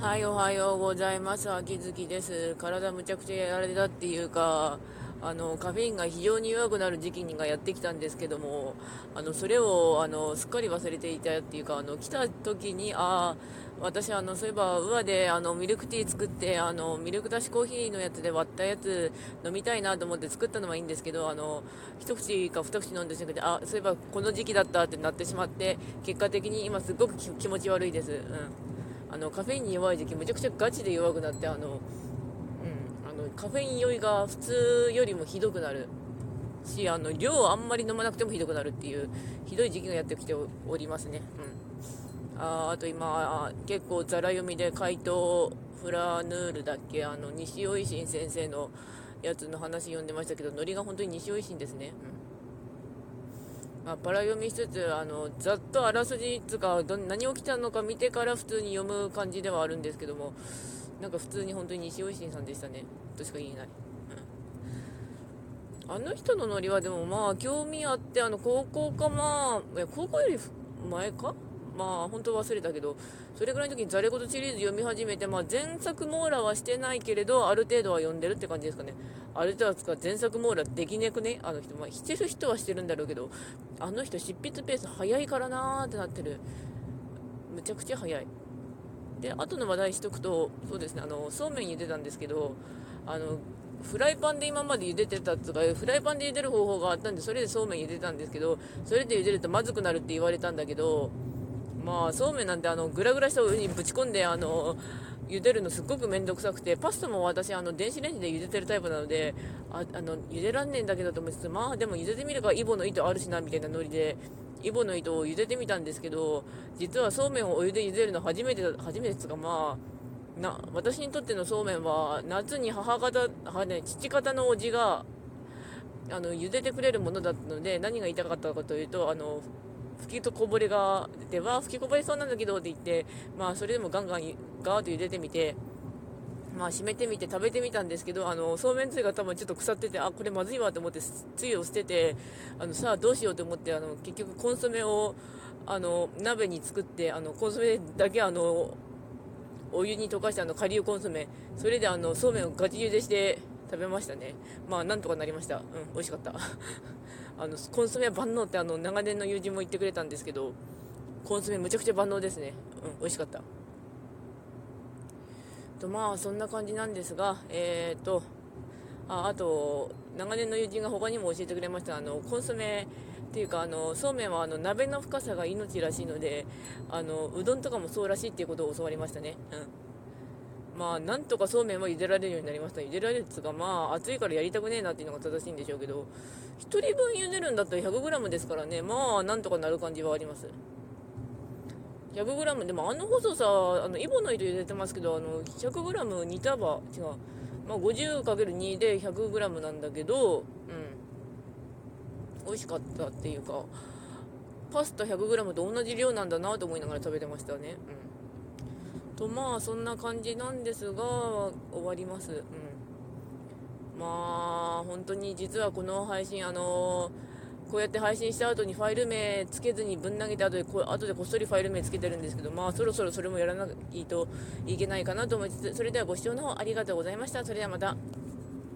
はい、おはようございます。秋月です。体むちゃくちゃやられたっていうか、あの、カフェインが非常に弱くなる時期がやってきたんですけども、あの、それを、あの、すっかり忘れていたっていうか、あの、来た時に、ああ、私、あの、そういえば、宇和で、あの、ミルクティー作って、あの、ミルクだしコーヒーのやつで割ったやつ飲みたいなと思って作ったのはいいんですけど、あの、一口か二口飲んでしまって、あ、そういえば、この時期だったってなってしまって、結果的に今すっごく気持ち悪いです。うん。あのカフェインに弱い時期むちゃくちゃガチで弱くなってあの、うん、あのカフェイン酔いが普通よりもひどくなるしあの量あんまり飲まなくてもひどくなるっていうひどい時期がやってきておりますね、うん、ああと今結構ざら読みで怪盗フラヌールだっけあの西尾維新先生のやつの話読んでましたけどノリが本当に西尾維新ですね、うん。まあ、パラ読みしつつあのざっとあらすじつかど何起きたのか見てから普通に読む感じではあるんですけどもなんか普通に本当に西尾維新さんでしたね。としか言えない、うん、あの人のノリはでもまあ興味あってあの高校かまあ高校より前かまあ本当忘れたけどそれぐらいの時にザレ言シリーズ読み始めて、まあ、前作網羅はしてないけれどある程度は読んでるって感じですかねあれだつか前作網羅できねくね？あの人、まあ、してる人はしてるんだろうけど、あの人執筆ペース早いからなーってなってる。むちゃくちゃ早い。で、後の話題しとくと、そうですね、あの、そうめん茹でたんですけど、あの、フライパンで今まで茹でてたとか、フライパンで茹でる方法があったんで、それでそうめん茹でたんですけど、それで茹でるとまずくなるって言われたんだけど、まあ、そうめんなんてあの、ぐらぐらしたお湯にぶち込んで、あの、茹でるのすっごく面倒くさくて、パスタも私、あの、電子レンジで茹でてるタイプなので、ああの、茹でらんねえんだけどと思いつつ、まあでも茹でてみればイボの糸あるしな、みたいなノリで、イボの糸を茹でてみたんですけど、実はそうめんをお湯で茹でるの初めてだ、初めてですが、まあ、な、私にとってのそうめんは、夏に母方、はね、父方のおじが、あの、茹でてくれるものだったので、何が言いたかったかというと、あの、吹きとこぼれが出て、わあ吹きこぼれそうなんだけどって言って、まあ、それでもガンガンガーッと茹でてみて、まあ、閉めてみて食べてみたんですけど、あの、そうめんつゆが多分ちょっと腐ってて、あ、これまずいわと思って、つゆを捨てて、あの、さあどうしようと思って、あの、結局コンソメを、あの、鍋に作って、あの、コンソメだけ、あの、お湯に溶かして、あの、顆粒コンソメ、それであの、そうめんをガチ茹でして食べましたね。まあ、なんとかなりました。うん、美味しかった。あの、コンソメは万能ってあの、長年の友人も言ってくれたんですけど、コンソメむちゃくちゃ万能ですね。うん、美味しかった。とまあそんな感じなんですが、えーと、ああと、長年の友人が他にも教えてくれました、あのコンソメっていうか、あのそうめんはあの鍋の深さが命らしいのであの、うどんとかもそうらしいっていうことを教わりましたね。うんまあ、なんとかそうめんは茹でられるようになりました。茹でられるっていうか、まあ、暑いからやりたくねえなっていうのが正しいんでしょうけど、1人分茹でるんだったら 100g ですからね、まあ、なんとかなる感じはあります。100g でもあの細さあのイボの糸入れてますけどあの 100g 煮束。違う、まあ、50×2 で 100g なんだけどうん。美味しかったっていうかパスタ 100g と同じ量なんだなと思いながら食べてましたね。うん。とまあそんな感じなんですが終わりますうんまあ本当に実はこの配信あのーこうやって配信した後にファイル名つけずにぶん投げて後でこ後でこっそりファイル名つけてるんですけど、まあそろそろそれもやらないといけないかなと思いつつ、それではご視聴の方ありがとうございました。それではまた。